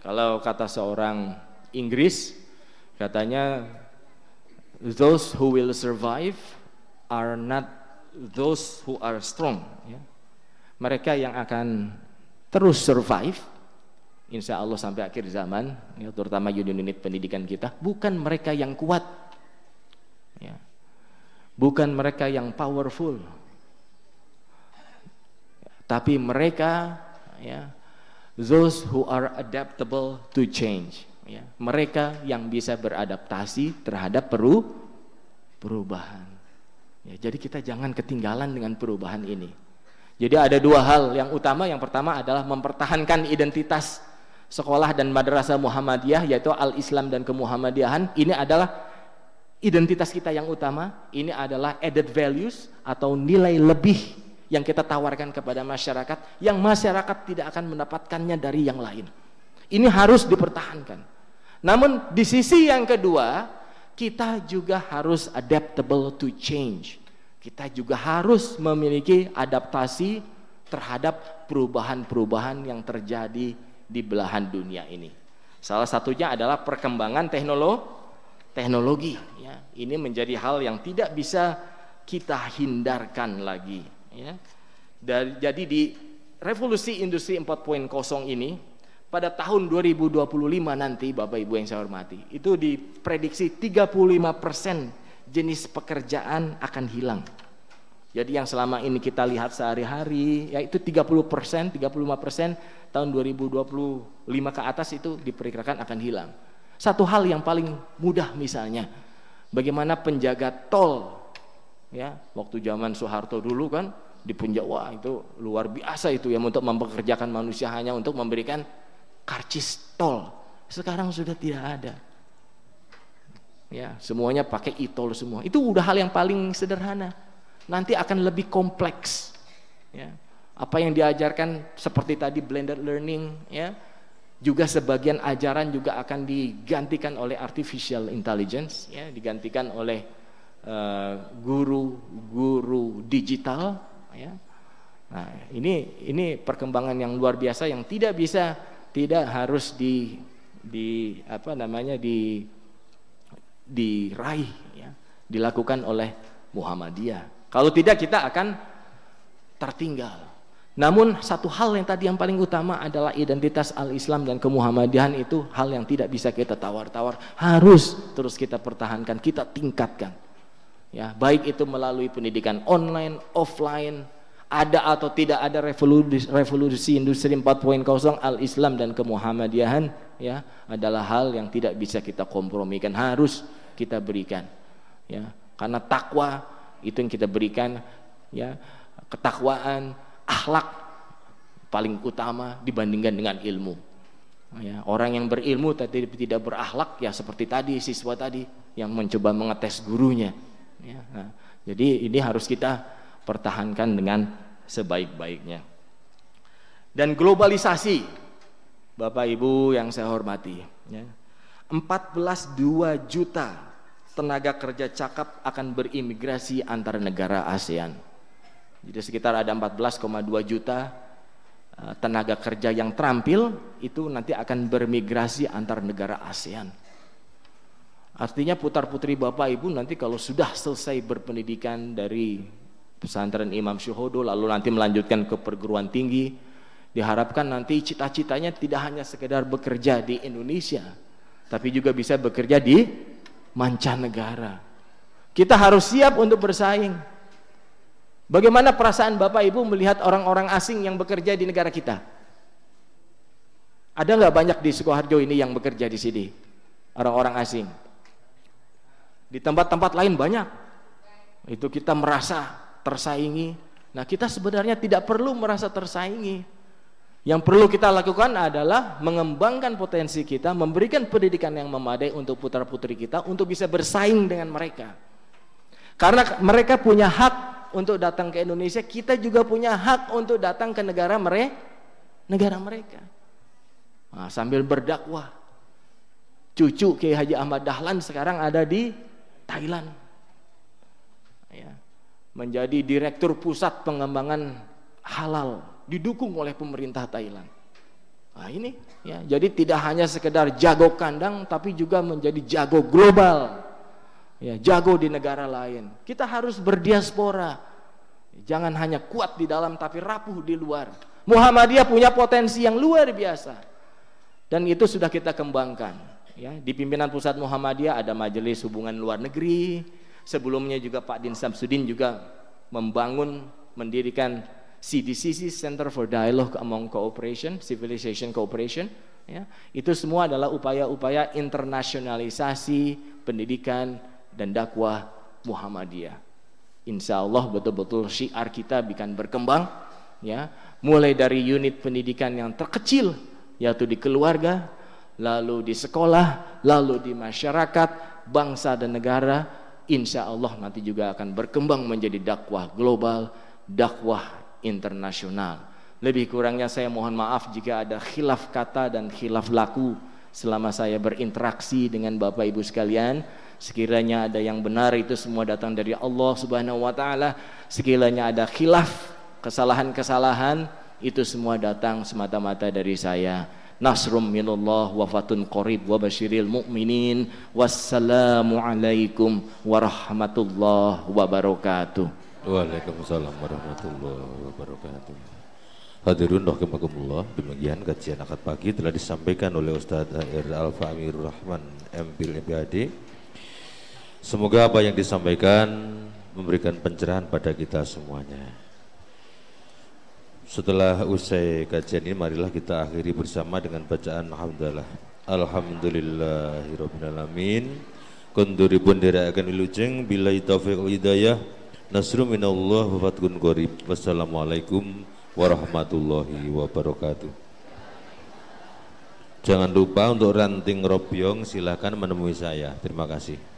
Kalau kata seorang Inggris katanya those who will survive are not those who are strong ya. mereka yang akan terus survive insya Allah sampai akhir zaman ya, terutama unit-unit pendidikan kita bukan mereka yang kuat ya. bukan mereka yang powerful tapi mereka ya those who are adaptable to change ya mereka yang bisa beradaptasi terhadap peru perubahan Ya, jadi kita jangan ketinggalan dengan perubahan ini. Jadi ada dua hal yang utama. Yang pertama adalah mempertahankan identitas sekolah dan madrasah Muhammadiyah yaitu al-Islam dan kemuhammadiyahan. Ini adalah identitas kita yang utama. Ini adalah added values atau nilai lebih yang kita tawarkan kepada masyarakat yang masyarakat tidak akan mendapatkannya dari yang lain. Ini harus dipertahankan. Namun di sisi yang kedua, kita juga harus adaptable to change. Kita juga harus memiliki adaptasi terhadap perubahan-perubahan yang terjadi di belahan dunia ini. Salah satunya adalah perkembangan teknologi. Teknologi, ya, ini menjadi hal yang tidak bisa kita hindarkan lagi. Ya. Dan, jadi di revolusi industri 4.0 ini pada tahun 2025 nanti Bapak Ibu yang saya hormati itu diprediksi 35% jenis pekerjaan akan hilang. Jadi yang selama ini kita lihat sehari-hari yaitu 30%, 35% tahun 2025 ke atas itu diperkirakan akan hilang. Satu hal yang paling mudah misalnya bagaimana penjaga tol ya waktu zaman Soeharto dulu kan di Punjawa itu luar biasa itu ya untuk mempekerjakan manusia hanya untuk memberikan karcis tol. Sekarang sudah tidak ada. Ya, semuanya pakai e-tol semua. Itu udah hal yang paling sederhana. Nanti akan lebih kompleks. Ya. Apa yang diajarkan seperti tadi blended learning, ya, juga sebagian ajaran juga akan digantikan oleh artificial intelligence, ya, digantikan oleh guru-guru uh, digital, ya. Nah, ini ini perkembangan yang luar biasa yang tidak bisa tidak harus di di apa namanya di diraih ya, dilakukan oleh Muhammadiyah. Kalau tidak kita akan tertinggal. Namun satu hal yang tadi yang paling utama adalah identitas al-Islam dan kemuhammadiyahan itu hal yang tidak bisa kita tawar-tawar, harus terus kita pertahankan, kita tingkatkan. Ya, baik itu melalui pendidikan online, offline, ada atau tidak ada revolusi, revolusi industri 4.0 al-Islam dan kemuhammadiyahan ya adalah hal yang tidak bisa kita kompromikan. Harus kita berikan ya. Karena takwa itu yang kita berikan ya. Ketakwaan akhlak paling utama dibandingkan dengan ilmu ya orang yang berilmu tapi tidak berakhlak ya seperti tadi siswa tadi yang mencoba mengetes gurunya ya nah, jadi ini harus kita pertahankan dengan sebaik-baiknya dan globalisasi Bapak Ibu yang saya hormati ya. 14 2 juta tenaga kerja cakap akan berimigrasi antar negara ASEAN. Jadi sekitar ada 14,2 juta eh, tenaga kerja yang terampil itu nanti akan bermigrasi antar negara ASEAN. Artinya putar-putri Bapak Ibu nanti kalau sudah selesai berpendidikan dari pesantren Imam Syuhodo lalu nanti melanjutkan ke perguruan tinggi diharapkan nanti cita-citanya tidak hanya sekedar bekerja di Indonesia tapi juga bisa bekerja di mancanegara. Kita harus siap untuk bersaing. Bagaimana perasaan Bapak Ibu melihat orang-orang asing yang bekerja di negara kita? Ada nggak banyak di Sukoharjo ini yang bekerja di sini? Orang-orang asing. Di tempat-tempat lain banyak. Itu kita merasa tersaingi. Nah kita sebenarnya tidak perlu merasa tersaingi. Yang perlu kita lakukan adalah mengembangkan potensi kita, memberikan pendidikan yang memadai untuk putra-putri kita untuk bisa bersaing dengan mereka. Karena mereka punya hak untuk datang ke Indonesia, kita juga punya hak untuk datang ke negara mereka, negara mereka. Nah, sambil berdakwah. Cucu Kiai Haji Ahmad Dahlan sekarang ada di Thailand. Ya. Menjadi direktur pusat pengembangan halal didukung oleh pemerintah Thailand. Nah ini ya, jadi tidak hanya sekedar jago kandang tapi juga menjadi jago global. Ya, jago di negara lain. Kita harus berdiaspora. Jangan hanya kuat di dalam tapi rapuh di luar. Muhammadiyah punya potensi yang luar biasa. Dan itu sudah kita kembangkan. Ya, di pimpinan pusat Muhammadiyah ada majelis hubungan luar negeri. Sebelumnya juga Pak Din Samsudin juga membangun mendirikan CDCC Center for Dialogue Among Cooperation, Civilization Cooperation, ya, itu semua adalah upaya-upaya internasionalisasi pendidikan dan dakwah Muhammadiyah. Insya Allah betul-betul syiar kita akan berkembang, ya, mulai dari unit pendidikan yang terkecil, yaitu di keluarga, lalu di sekolah, lalu di masyarakat, bangsa dan negara, insya Allah nanti juga akan berkembang menjadi dakwah global, dakwah internasional. Lebih kurangnya saya mohon maaf jika ada khilaf kata dan khilaf laku selama saya berinteraksi dengan Bapak Ibu sekalian. Sekiranya ada yang benar itu semua datang dari Allah Subhanahu wa taala. Sekiranya ada khilaf, kesalahan-kesalahan itu semua datang semata-mata dari saya. Nasrum minallah wa fatun qarib wa basyiril mu'minin. Wassalamu alaikum warahmatullahi wabarakatuh. Waalaikumsalam warahmatullahi wabarakatuh. Hadirin rahimakumullah, demikian kajian akad pagi telah disampaikan oleh Ustaz Alfa Amirur Rahman MPil MPAD. Semoga apa yang disampaikan memberikan pencerahan pada kita semuanya. Setelah usai kajian ini marilah kita akhiri bersama dengan bacaan alhamdulillah. Alhamdulillahirabbil Konduripun dirayakan wilujeng bila taufiq hidayah Nasru minallah wa fatkun qarib. Wassalamualaikum warahmatullahi wabarakatuh. Jangan lupa untuk ranting robyong silakan menemui saya. Terima kasih.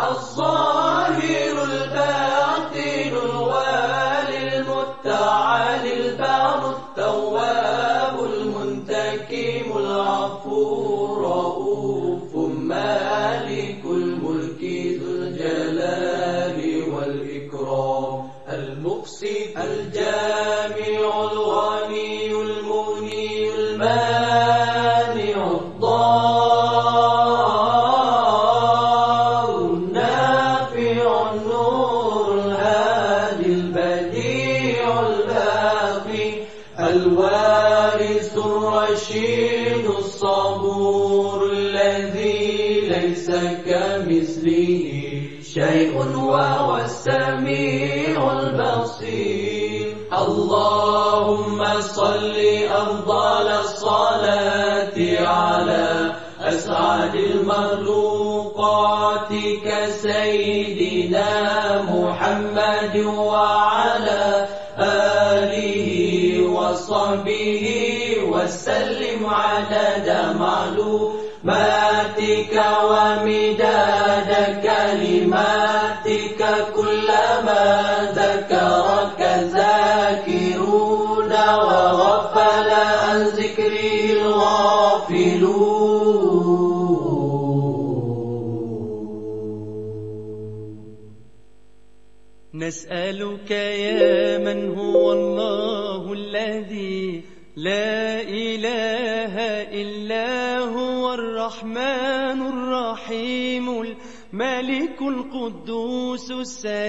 الآخر جوا الملك القدوس السلام